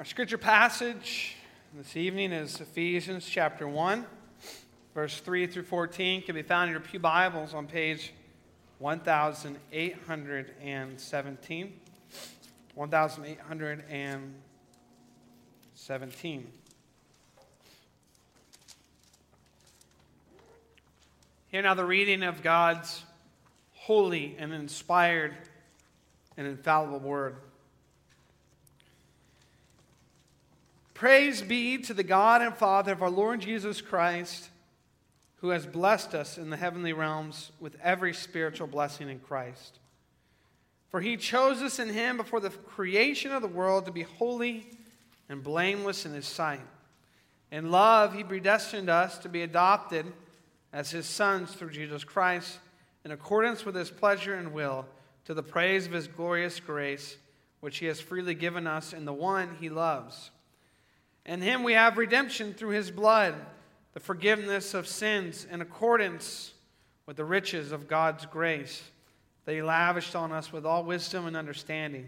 Our scripture passage this evening is Ephesians chapter 1, verse 3 through 14. Can be found in your Pew Bibles on page 1817. 1817. Hear now the reading of God's holy and inspired and infallible word. Praise be to the God and Father of our Lord Jesus Christ, who has blessed us in the heavenly realms with every spiritual blessing in Christ. For he chose us in him before the creation of the world to be holy and blameless in his sight. In love, he predestined us to be adopted as his sons through Jesus Christ, in accordance with his pleasure and will, to the praise of his glorious grace, which he has freely given us in the one he loves. In him we have redemption through his blood, the forgiveness of sins in accordance with the riches of God's grace that he lavished on us with all wisdom and understanding.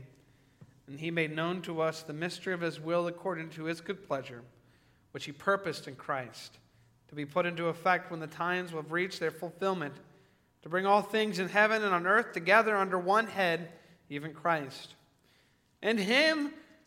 And he made known to us the mystery of his will according to his good pleasure, which he purposed in Christ, to be put into effect when the times will have reached their fulfillment, to bring all things in heaven and on earth together under one head, even Christ. In him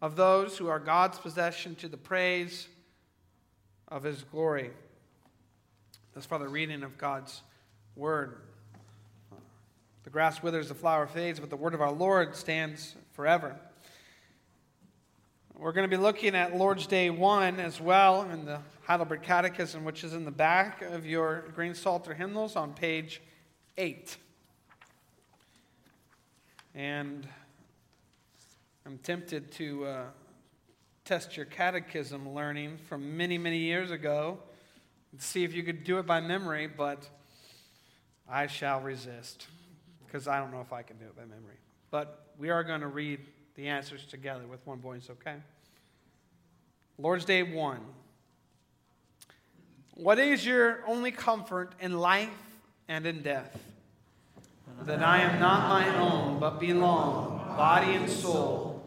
of those who are God's possession to the praise of his glory. That's for the reading of God's word. The grass withers, the flower fades, but the word of our Lord stands forever. We're going to be looking at Lord's Day 1 as well in the Heidelberg Catechism, which is in the back of your Green Psalter hymnals on page 8. And I'm tempted to uh, test your catechism learning from many, many years ago and see if you could do it by memory, but I shall resist because I don't know if I can do it by memory. But we are going to read the answers together with one voice, okay? Lord's Day 1. What is your only comfort in life and in death? That I am not my own, but belong, body and soul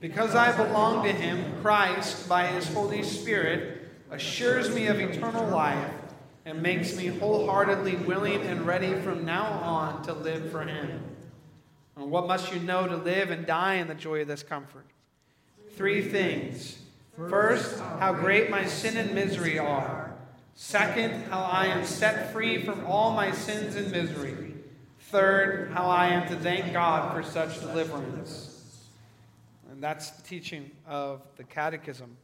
because I belong to him, Christ, by his Holy Spirit, assures me of eternal life and makes me wholeheartedly willing and ready from now on to live for him. And what must you know to live and die in the joy of this comfort? Three things. First, how great my sin and misery are. Second, how I am set free from all my sins and misery. Third, how I am to thank God for such deliverance. And that's the teaching of the Catechism.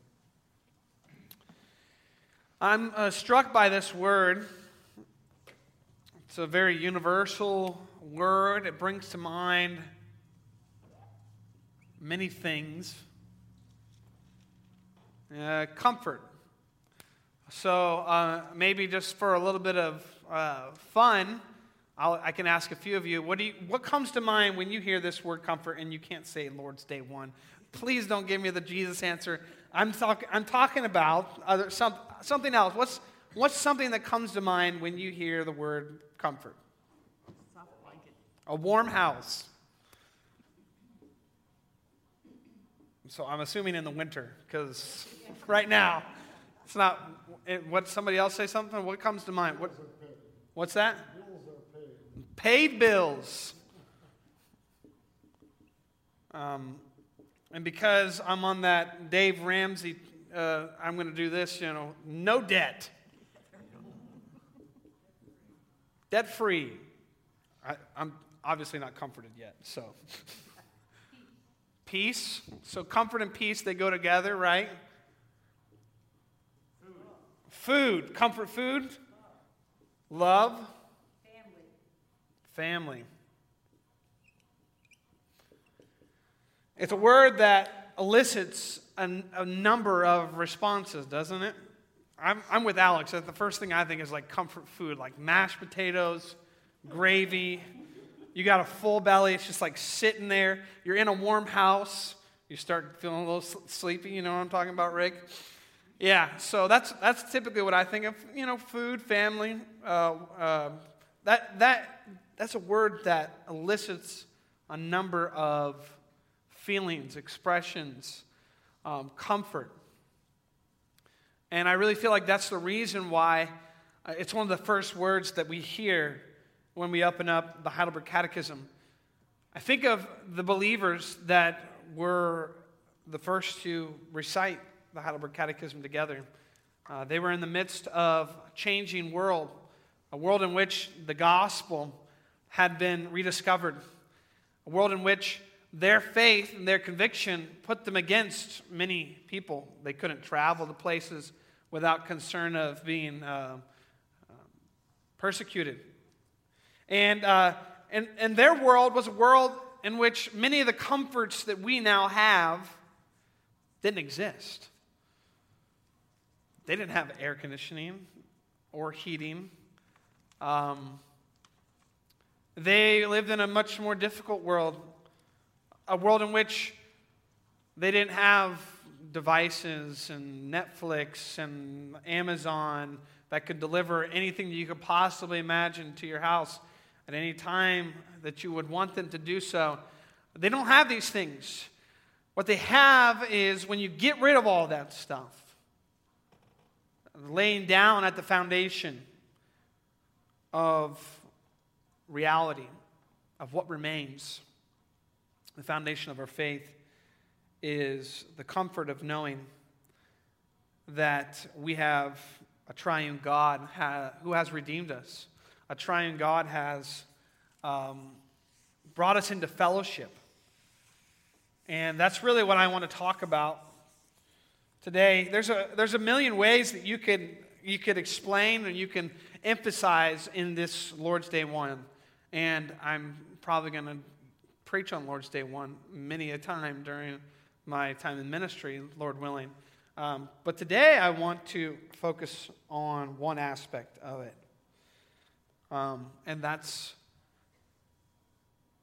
I'm uh, struck by this word. It's a very universal word. It brings to mind many things. Uh, comfort. So, uh, maybe just for a little bit of uh, fun, I'll, i can ask a few of you what, do you, what comes to mind when you hear this word comfort and you can't say Lord's Day 1? Please don't give me the Jesus answer. I'm, talk, I'm talking about other, some, something else. What's, what's something that comes to mind when you hear the word comfort? A warm house. So I'm assuming in the winter, because right now, it's not. What somebody else say something? What comes to mind? What, what's that? Paid bills. Um, and because I'm on that Dave Ramsey, uh, I'm going to do this, you know, no debt. debt free. I'm obviously not comforted yet, so. peace. So, comfort and peace, they go together, right? Food. Food. Comfort food. Love. Family. It's a word that elicits a, a number of responses, doesn't it? I'm, I'm with Alex. The first thing I think is like comfort food, like mashed potatoes, gravy. You got a full belly. It's just like sitting there. You're in a warm house. You start feeling a little sleepy. You know what I'm talking about, Rick? Yeah. So that's that's typically what I think of. You know, food, family. Uh, uh, that that that's a word that elicits a number of feelings, expressions, um, comfort. And I really feel like that's the reason why uh, it's one of the first words that we hear when we open up the Heidelberg Catechism. I think of the believers that were the first to recite the Heidelberg Catechism together. Uh, they were in the midst of a changing world, a world in which the gospel had been rediscovered, a world in which their faith and their conviction put them against many people. They couldn't travel to places without concern of being uh, uh, persecuted. And, uh, and, and their world was a world in which many of the comforts that we now have didn't exist. They didn't have air conditioning or heating. Um, they lived in a much more difficult world a world in which they didn't have devices and Netflix and Amazon that could deliver anything that you could possibly imagine to your house at any time that you would want them to do so. They don't have these things. What they have is when you get rid of all that stuff, laying down at the foundation of reality, of what remains the foundation of our faith is the comfort of knowing that we have a triune God who has redeemed us. A triune God has um, brought us into fellowship. And that's really what I want to talk about today. There's a, there's a million ways that you could, you could explain and you can emphasize in this Lord's Day 1. And I'm probably going to preach on Lord's Day 1 many a time during my time in ministry, Lord willing. Um, but today I want to focus on one aspect of it, um, and that's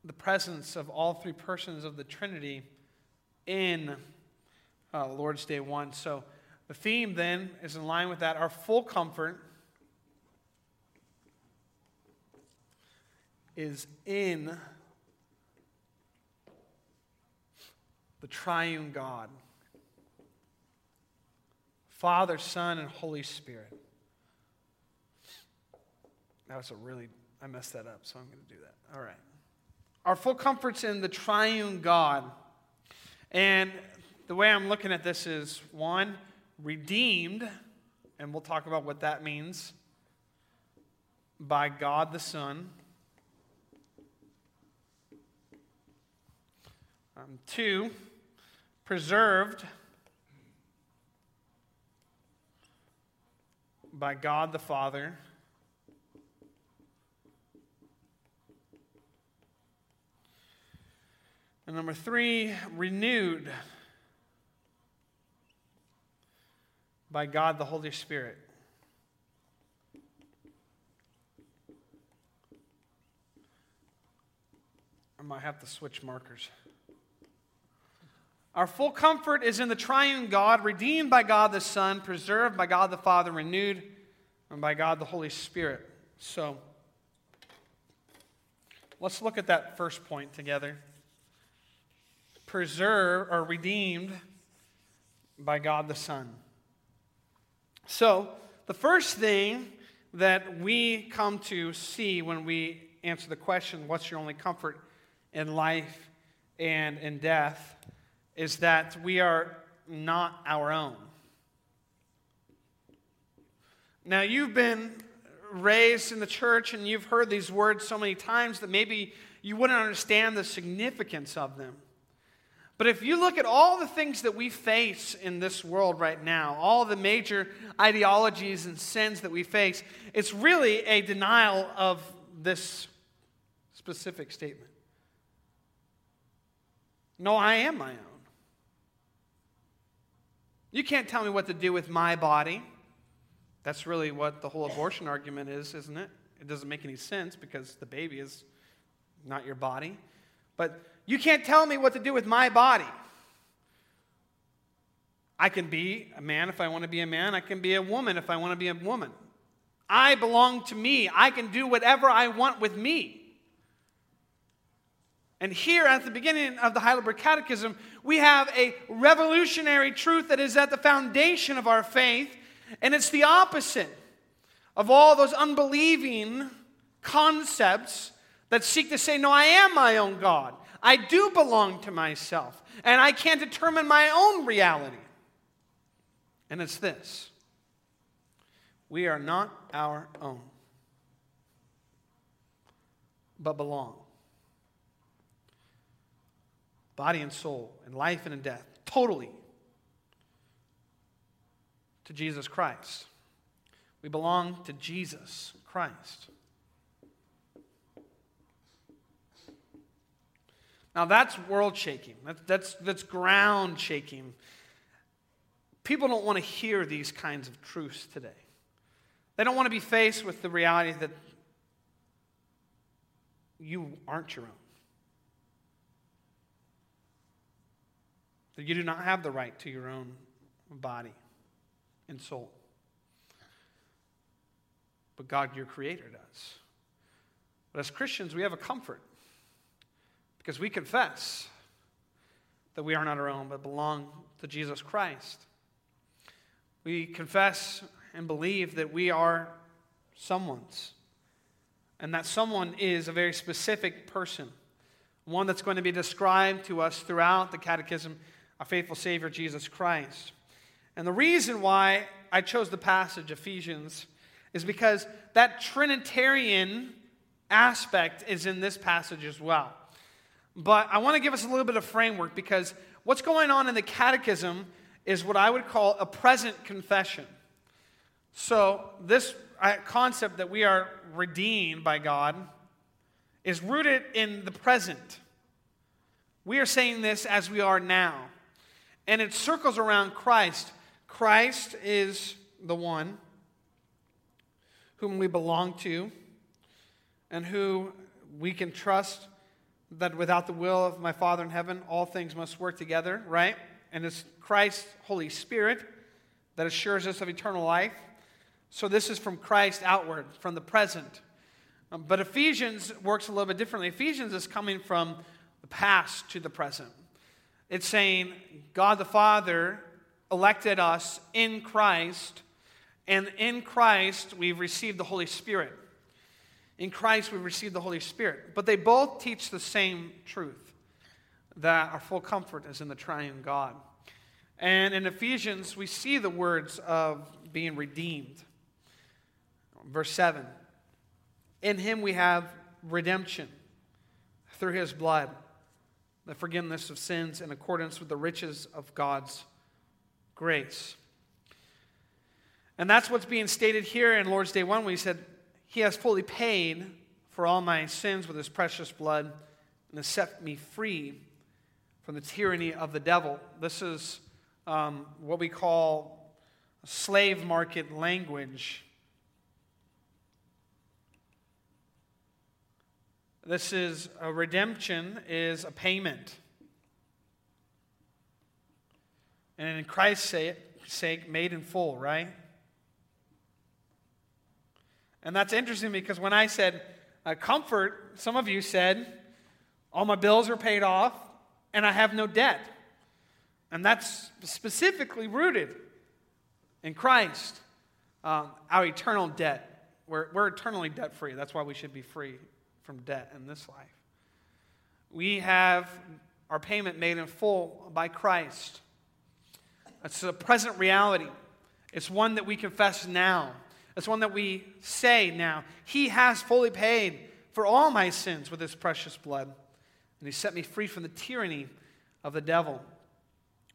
the presence of all three persons of the Trinity in uh, Lord's Day 1. So the theme then is in line with that our full comfort is in the triune God Father, Son, and Holy Spirit. That was a really, I messed that up, so I'm going to do that. All right. Our full comfort's in the triune God. And the way I'm looking at this is one, redeemed, and we'll talk about what that means, by God the Son. Um, two, preserved by God the Father. And number three, renewed by God the Holy Spirit. I might have to switch markers. Our full comfort is in the triune God, redeemed by God the Son, preserved by God the Father, renewed and by God the Holy Spirit. So, let's look at that first point together. Preserved or redeemed by God the Son. So, the first thing that we come to see when we answer the question, What's your only comfort in life and in death? Is that we are not our own. Now, you've been raised in the church and you've heard these words so many times that maybe you wouldn't understand the significance of them. But if you look at all the things that we face in this world right now, all the major ideologies and sins that we face, it's really a denial of this specific statement. No, I am my own. You can't tell me what to do with my body. That's really what the whole abortion argument is, isn't it? It doesn't make any sense because the baby is not your body. But you can't tell me what to do with my body. I can be a man if I want to be a man. I can be a woman if I want to be a woman. I belong to me. I can do whatever I want with me. And here at the beginning of the Heidelberg Catechism, we have a revolutionary truth that is at the foundation of our faith, and it's the opposite of all those unbelieving concepts that seek to say, No, I am my own God. I do belong to myself, and I can't determine my own reality. And it's this we are not our own, but belong. Body and soul, and life and in death, totally to Jesus Christ. We belong to Jesus Christ. Now, that's world shaking. That's, that's, that's ground shaking. People don't want to hear these kinds of truths today. They don't want to be faced with the reality that you aren't your own, that you do not have the right to your own body and soul. But God, your Creator, does. But as Christians, we have a comfort because we confess that we are not our own, but belong to Jesus Christ. We confess and believe that we are someone's, and that someone is a very specific person, one that's going to be described to us throughout the Catechism, our faithful Savior, Jesus Christ. And the reason why I chose the passage, Ephesians, is because that Trinitarian aspect is in this passage as well. But I want to give us a little bit of framework because what's going on in the catechism is what I would call a present confession. So, this uh, concept that we are redeemed by God is rooted in the present. We are saying this as we are now. And it circles around Christ. Christ is the one whom we belong to and who we can trust that without the will of my Father in heaven, all things must work together, right? And it's Christ's Holy Spirit that assures us of eternal life. So this is from Christ outward, from the present. Um, but Ephesians works a little bit differently. Ephesians is coming from the past to the present. It's saying God the Father elected us in Christ, and in Christ we've received the Holy Spirit. In Christ, we've received the Holy Spirit. But they both teach the same truth that our full comfort is in the triune God. And in Ephesians, we see the words of being redeemed. Verse 7 In him we have redemption through his blood, the forgiveness of sins in accordance with the riches of God's grace. And that's what's being stated here in Lord's Day 1 when he said, he has fully paid for all my sins with his precious blood and has set me free from the tyranny of the devil. This is um, what we call slave market language. This is a redemption is a payment. And in Christ's sake, made in full, right? And that's interesting because when I said uh, comfort, some of you said, all my bills are paid off and I have no debt. And that's specifically rooted in Christ, um, our eternal debt. We're, we're eternally debt free. That's why we should be free from debt in this life. We have our payment made in full by Christ. It's a present reality, it's one that we confess now. It's one that we say now. He has fully paid for all my sins with his precious blood. And he set me free from the tyranny of the devil.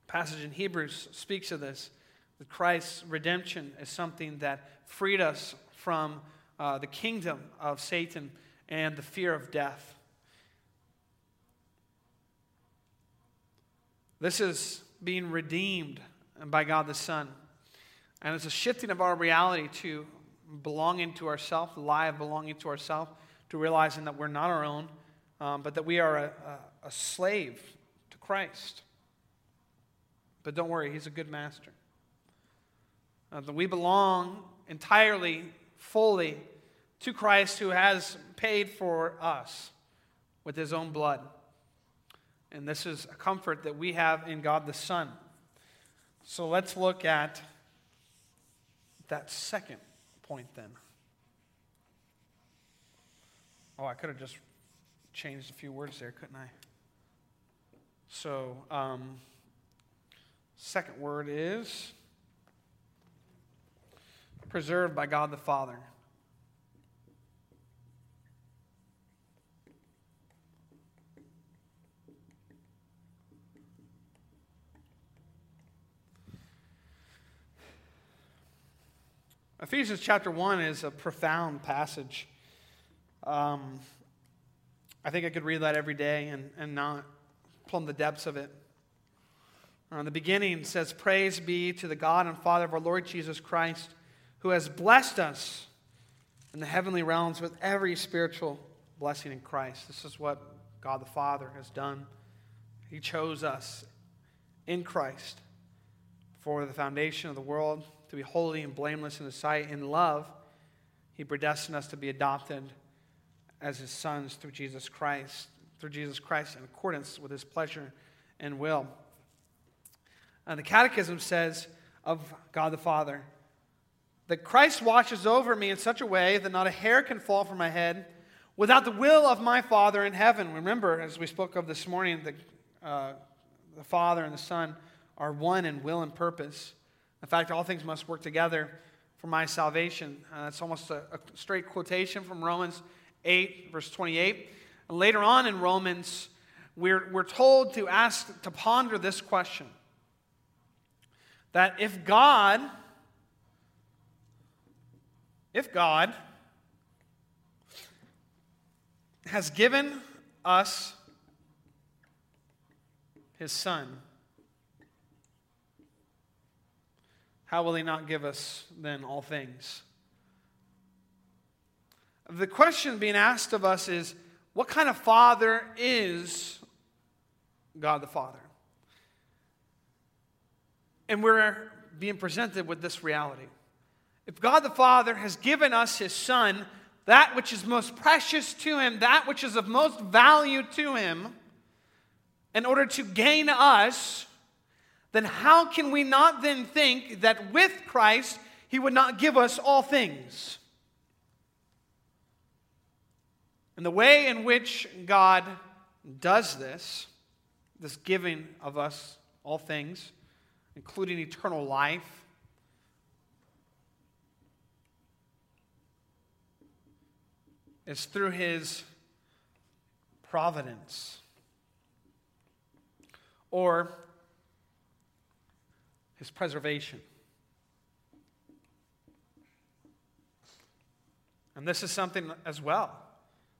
passage in Hebrews speaks of this. That Christ's redemption is something that freed us from uh, the kingdom of Satan and the fear of death. This is being redeemed by God the Son. And it's a shifting of our reality to belonging to ourselves, the lie of belonging to ourselves, to realizing that we're not our own, um, but that we are a, a, a slave to Christ. But don't worry, He's a good master. Uh, that we belong entirely, fully to Christ who has paid for us with His own blood. And this is a comfort that we have in God the Son. So let's look at that second point then. Oh, I could have just changed a few words there, couldn't I? So, um, second word is preserved by God the Father. Ephesians chapter 1 is a profound passage. Um, I think I could read that every day and, and not plumb the depths of it. Uh, the beginning says, Praise be to the God and Father of our Lord Jesus Christ, who has blessed us in the heavenly realms with every spiritual blessing in Christ. This is what God the Father has done. He chose us in Christ for the foundation of the world to be holy and blameless in His sight. In love, He predestined us to be adopted as His sons through Jesus Christ, through Jesus Christ in accordance with His pleasure and will. And the Catechism says of God the Father that Christ watches over me in such a way that not a hair can fall from my head without the will of my Father in heaven. Remember, as we spoke of this morning, the, uh, the Father and the Son are one in will and purpose. In fact, all things must work together for my salvation. Uh, that's almost a, a, straight quotation from Romans 8, verse 28. And later on in Romans, we're, we're told to ask, to ponder this question that if God, if God has given us his son, how will he not give us then all things? The question being asked of us is what kind of father is God the Father? And we're being presented with this reality. If God the Father has given us his Son, that which is most precious to him, that which is of most value to him, in order to gain us, then how can we not then think that with Christ he would not give us all things? And the way in which God does this, this giving of us all things, including eternal life, is through his providence. Or his preservation. And this is something as well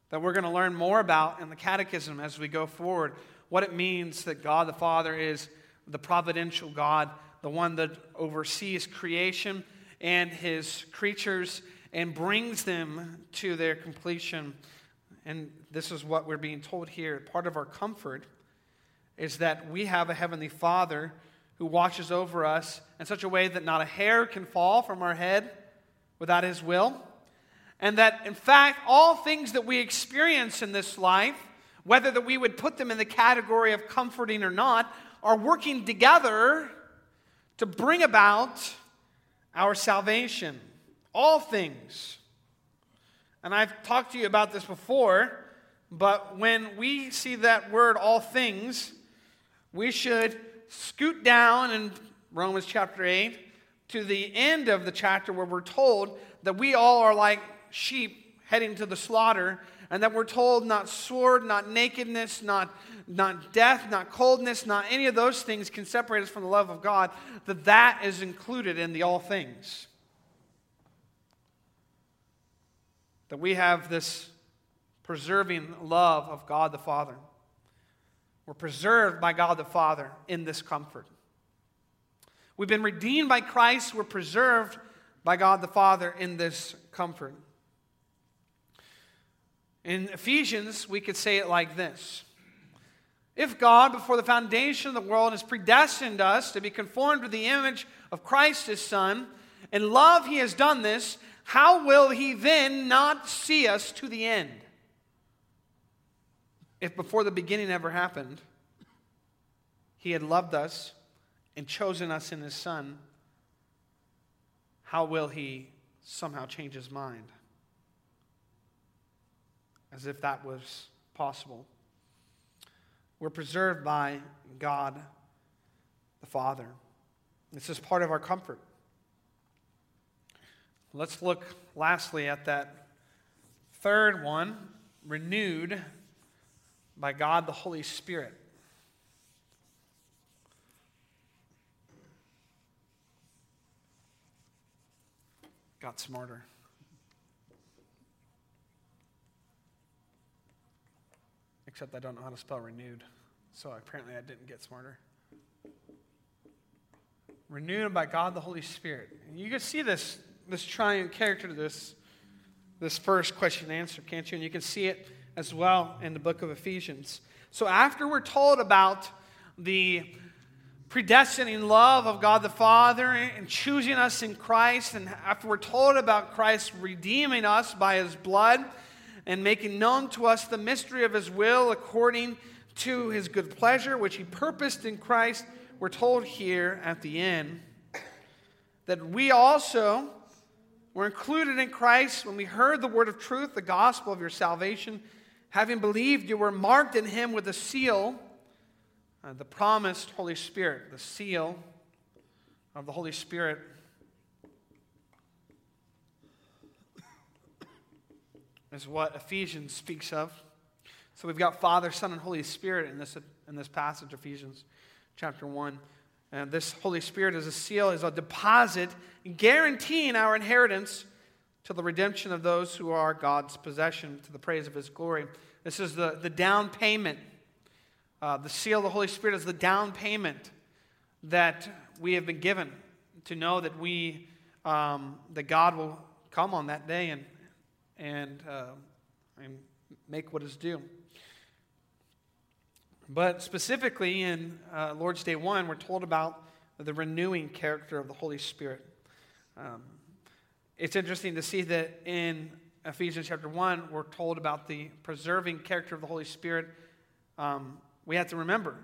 that we're going to learn more about in the Catechism as we go forward. What it means that God the Father is the providential God, the one that oversees creation and his creatures and brings them to their completion. And this is what we're being told here. Part of our comfort is that we have a Heavenly Father who watches over us in such a way that not a hair can fall from our head without his will. And that, in fact, all things that we experience in this life, whether that we would put them in the category of comforting or not, are working together to bring about our salvation. All things. And I've talked to you about this before, but when we see that word, all things, we should scoot down in Romans chapter 8 to the end of the chapter where we're told that we all are like sheep heading to the slaughter, and that we're told not sword, not nakedness, not, not death, not coldness, not any of those things can separate us from the love of God, that that is included in the all things. That we have this preserving love of God the Father. We're preserved by God the Father in this comfort. We've been redeemed by Christ. We're preserved by God the Father in this comfort. In Ephesians, we could say it like this If God, before the foundation of the world, has predestined us to be conformed to the image of Christ his Son, in love he has done this, how will he then not see us to the end? If before the beginning ever happened, he had loved us and chosen us in his Son, how will he somehow change his mind? As if that was possible. We're preserved by God the Father. This is part of our comfort. Let's look lastly at that third one renewed by God the Holy Spirit. Got smarter. Except I don't know how to spell renewed, so apparently I didn't get smarter. Renewed by God the Holy Spirit. And you can see this, this triune character to this, this first question and answer, can't you? And you can see it as well in the book of Ephesians. So after we're told about the predestining love of God the Father and choosing us in Christ, and after we're told about Christ redeeming us by his blood and making known to us the mystery of his will according to his good pleasure, which he purposed in Christ, we're told here at the end that we also were included in Christ when we heard the word of truth, the gospel of your salvation. Having believed, you were marked in him with a seal, uh, the promised Holy Spirit, the seal of the Holy Spirit. Is what Ephesians speaks of. So we've got Father, Son, and Holy Spirit in this, in this passage, Ephesians chapter 1. And this Holy Spirit is a seal, is a deposit guaranteeing our inheritance to the redemption of those who are God's possession to the praise of his glory. This is the, the down payment. Uh, the seal of the Holy Spirit is the down payment that we have been given to know that we, um, that God will come on that day and, and, uh, and make what is due. But specifically in uh, Lord's Day 1, we're told about the renewing character of the Holy Spirit. Um, it's interesting to see that in Ephesians chapter 1, we're told about the preserving character of the Holy Spirit. Um, we have to remember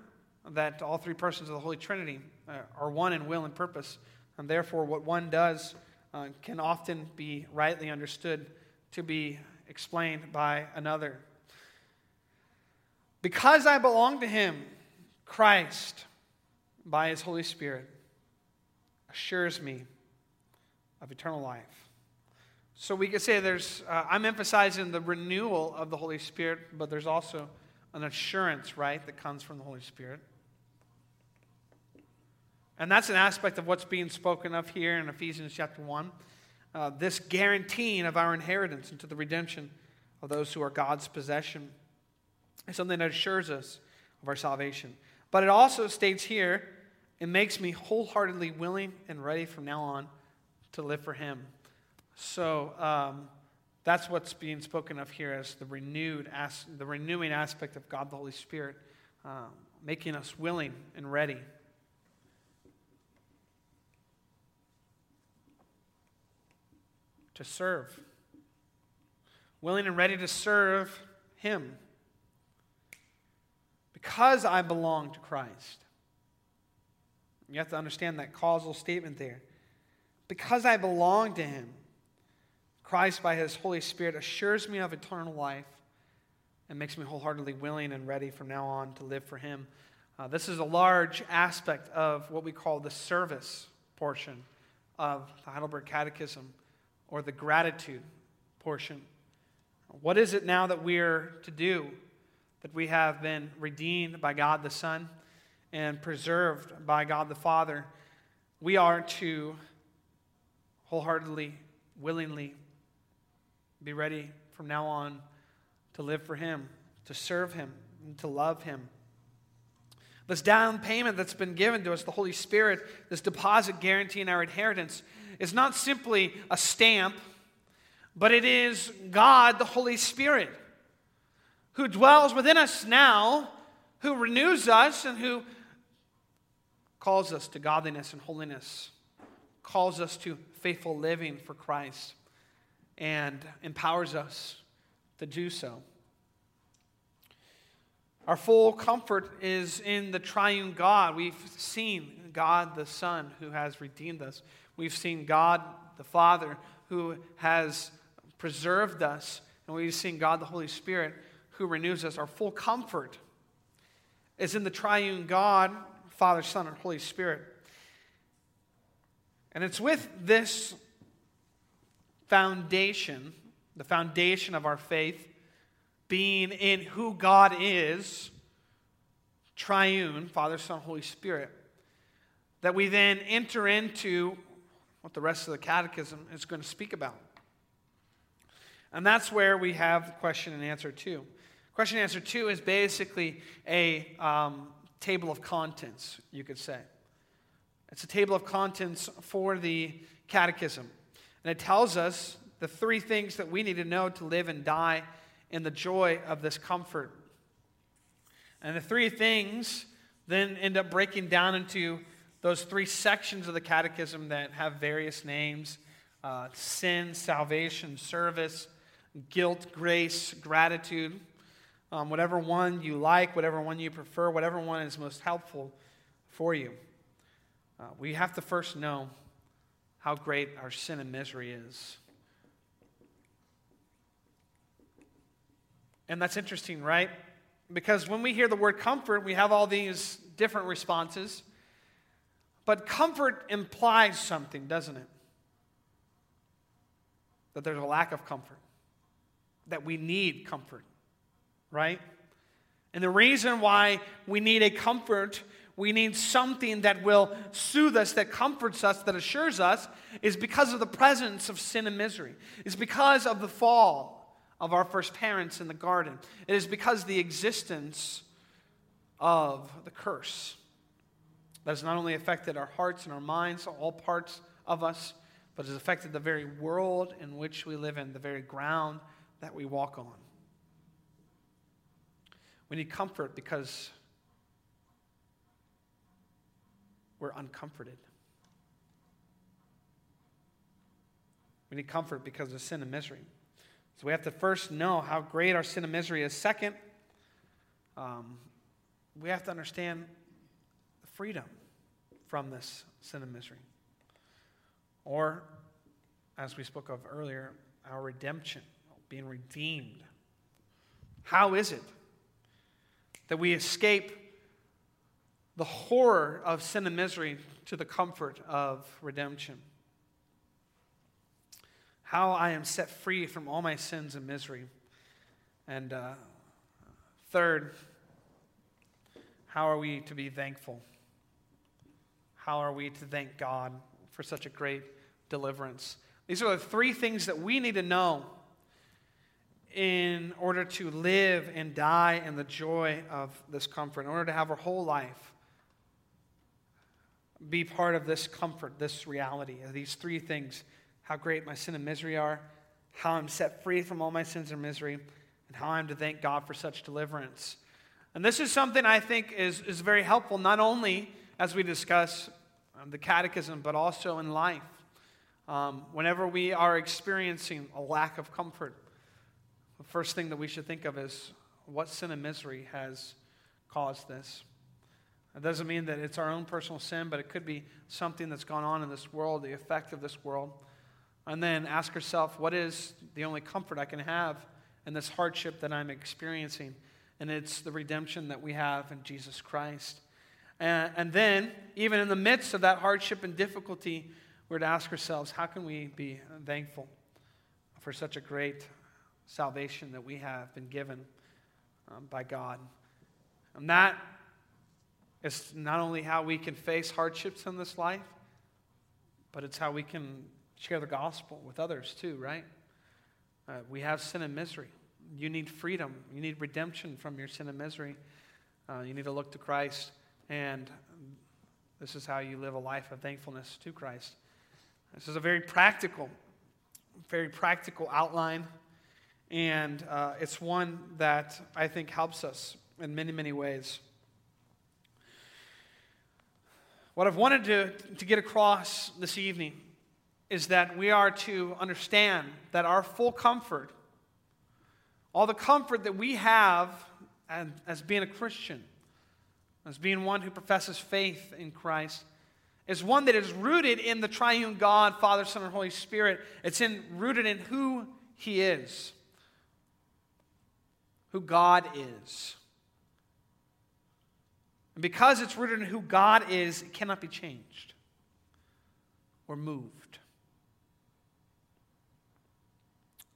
that all three persons of the Holy Trinity uh, are one in will and purpose, and therefore, what one does uh, can often be rightly understood to be explained by another. Because I belong to Him, Christ, by His Holy Spirit, assures me of eternal life. So we could say there's, uh, I'm emphasizing the renewal of the Holy Spirit, but there's also an assurance, right, that comes from the Holy Spirit. And that's an aspect of what's being spoken of here in Ephesians chapter 1. Uh, this guaranteeing of our inheritance into the redemption of those who are God's possession is something that assures us of our salvation. But it also states here, it makes me wholeheartedly willing and ready from now on to live for Him. So um, that's what's being spoken of here as the renewed, as, the renewing aspect of God the Holy Spirit, uh, making us willing and ready. To serve. Willing and ready to serve Him. Because I belong to Christ. You have to understand that causal statement there. Because I belong to him, Christ, by his Holy Spirit, assures me of eternal life and makes me wholeheartedly willing and ready from now on to live for him. Uh, this is a large aspect of what we call the service portion of the Heidelberg Catechism or the gratitude portion. What is it now that we're to do? That we have been redeemed by God the Son and preserved by God the Father. We are to wholeheartedly, willingly be ready from now on to live for Him, to serve Him, and to love Him. This down payment that's been given to us, the Holy Spirit, this deposit guaranteeing our inheritance, is not simply a stamp, but it is God, the Holy Spirit, who dwells within us now, who renews us, and who calls us to godliness and holiness, calls us to faithful living for Christ, and empowers us to do so. Our full comfort is in the triune God. We've seen God the Son who has redeemed us. We've seen God the Father who has preserved us. And we've seen God the Holy Spirit who renews us. Our full comfort is in the triune God, Father, Son, and Holy Spirit. And it's with this foundation, the foundation of our faith, being in who God is, triune, Father, Son, Holy Spirit, that we then enter into what the rest of the catechism is going to speak about. And that's where we have question and answer two. Question and answer two is basically a um, table of contents, you could say. It's a table of contents for the catechism. And it tells us the three things that we need to know to live and die in the joy of this comfort. And the three things then end up breaking down into those three sections of the catechism that have various names uh, sin, salvation, service, guilt, grace, gratitude. Um, whatever one you like, whatever one you prefer, whatever one is most helpful for you. Uh, we have to first know how great our sin and misery is. And that's interesting, right? Because when we hear the word comfort, we have all these different responses. But comfort implies something, doesn't it? That there's a lack of comfort, that we need comfort, right? And the reason why we need a comfort, we need something that will soothe us, that comforts us, that assures us, is because of the presence of sin and misery. It's because of the fall of our first parents in the garden. It is because the existence of the curse that has not only affected our hearts and our minds, all parts of us, but has affected the very world in which we live in, the very ground that we walk on. We need comfort because we're uncomforted. We need comfort because of sin and misery. So we have to first know how great our sin and misery is. Second, um, we have to understand the freedom from this sin and misery. Or, as we spoke of earlier, our redemption, being redeemed. How is it that we escape the horror of sin and misery to the comfort of redemption? how I am set free from all my sins and misery. And uh, third, how are we to be thankful? How are we to thank God for such a great deliverance? These are the three things that we need to know in order to live and die in the joy of this comfort, in order to have our whole life be part of this comfort, this reality. These three things how great my sin and misery are, how I'm set free from all my sins and misery, and how I'm to thank God for such deliverance. And this is something I think is, is very helpful, not only as we discuss um, the catechism, but also in life. Um, whenever we are experiencing a lack of comfort, the first thing that we should think of is what sin and misery has caused this. It doesn't mean that it's our own personal sin, but it could be something that's gone on in this world, the effect of this world. And then ask yourself, what is the only comfort I can have in this hardship that I'm experiencing? And it's the redemption that we have in Jesus Christ. And, and then, even in the midst of that hardship and difficulty, we're to ask ourselves, how can we be thankful for such a great salvation that we have been given um, by God? And that is not only how we can face hardships in this life, but it's how we can share the gospel with others too, right? Uh, we have sin and misery. You need freedom. You need redemption from your sin and misery. Uh, you need to look to Christ, and this is how you live a life of thankfulness to Christ. This is a very practical, very practical outline, and uh, it's one that I think helps us in many, many ways. What I've wanted to, to get across this evening is that we are to understand that our full comfort, all the comfort that we have as, being a Christian, as being one who professes faith in Christ, is one that is rooted in the triune God, Father, Son, and Holy Spirit. It's in, rooted in who He is, who God is. And because it's rooted in who God is, it cannot be changed or moved.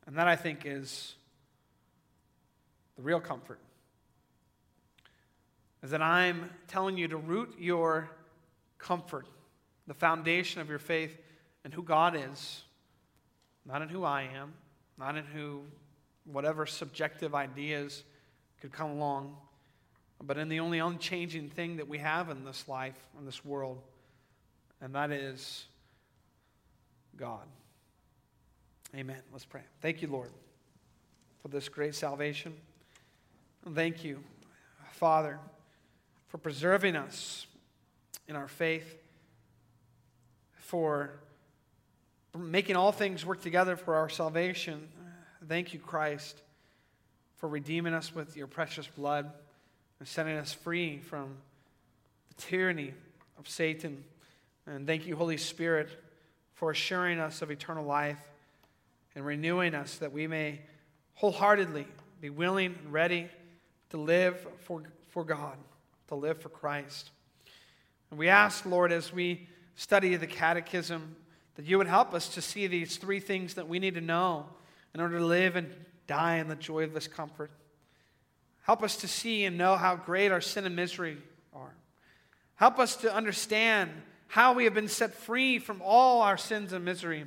And that, I think, is the real comfort. Is that I'm telling you to root your comfort, the foundation of your faith, in who God is, not in who I am, not in who whatever subjective ideas could come along but in the only unchanging thing that we have in this life, in this world, and that is God. Amen. Let's pray. Thank you, Lord, for this great salvation. And thank you, Father, for preserving us in our faith, for making all things work together for our salvation. Thank you, Christ, for redeeming us with your precious blood and setting us free from the tyranny of Satan. And thank you, Holy Spirit, for assuring us of eternal life and renewing us that we may wholeheartedly be willing and ready to live for, for God, to live for Christ. And we ask, Lord, as we study the catechism, that you would help us to see these three things that we need to know in order to live and die in the joy of this comfort. Help us to see and know how great our sin and misery are. Help us to understand how we have been set free from all our sins and misery.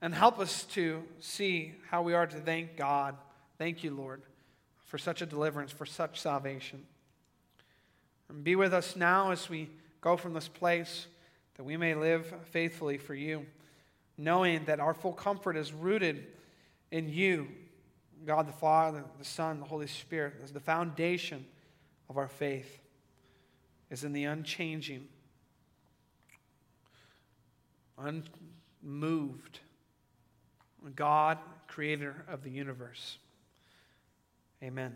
And help us to see how we are to thank God. Thank you, Lord, for such a deliverance, for such salvation. And be with us now as we go from this place, that we may live faithfully for you, knowing that our full comfort is rooted in you God the Father, the Son, the Holy Spirit, as the foundation of our faith, is in the unchanging, unmoved God, creator of the universe. Amen.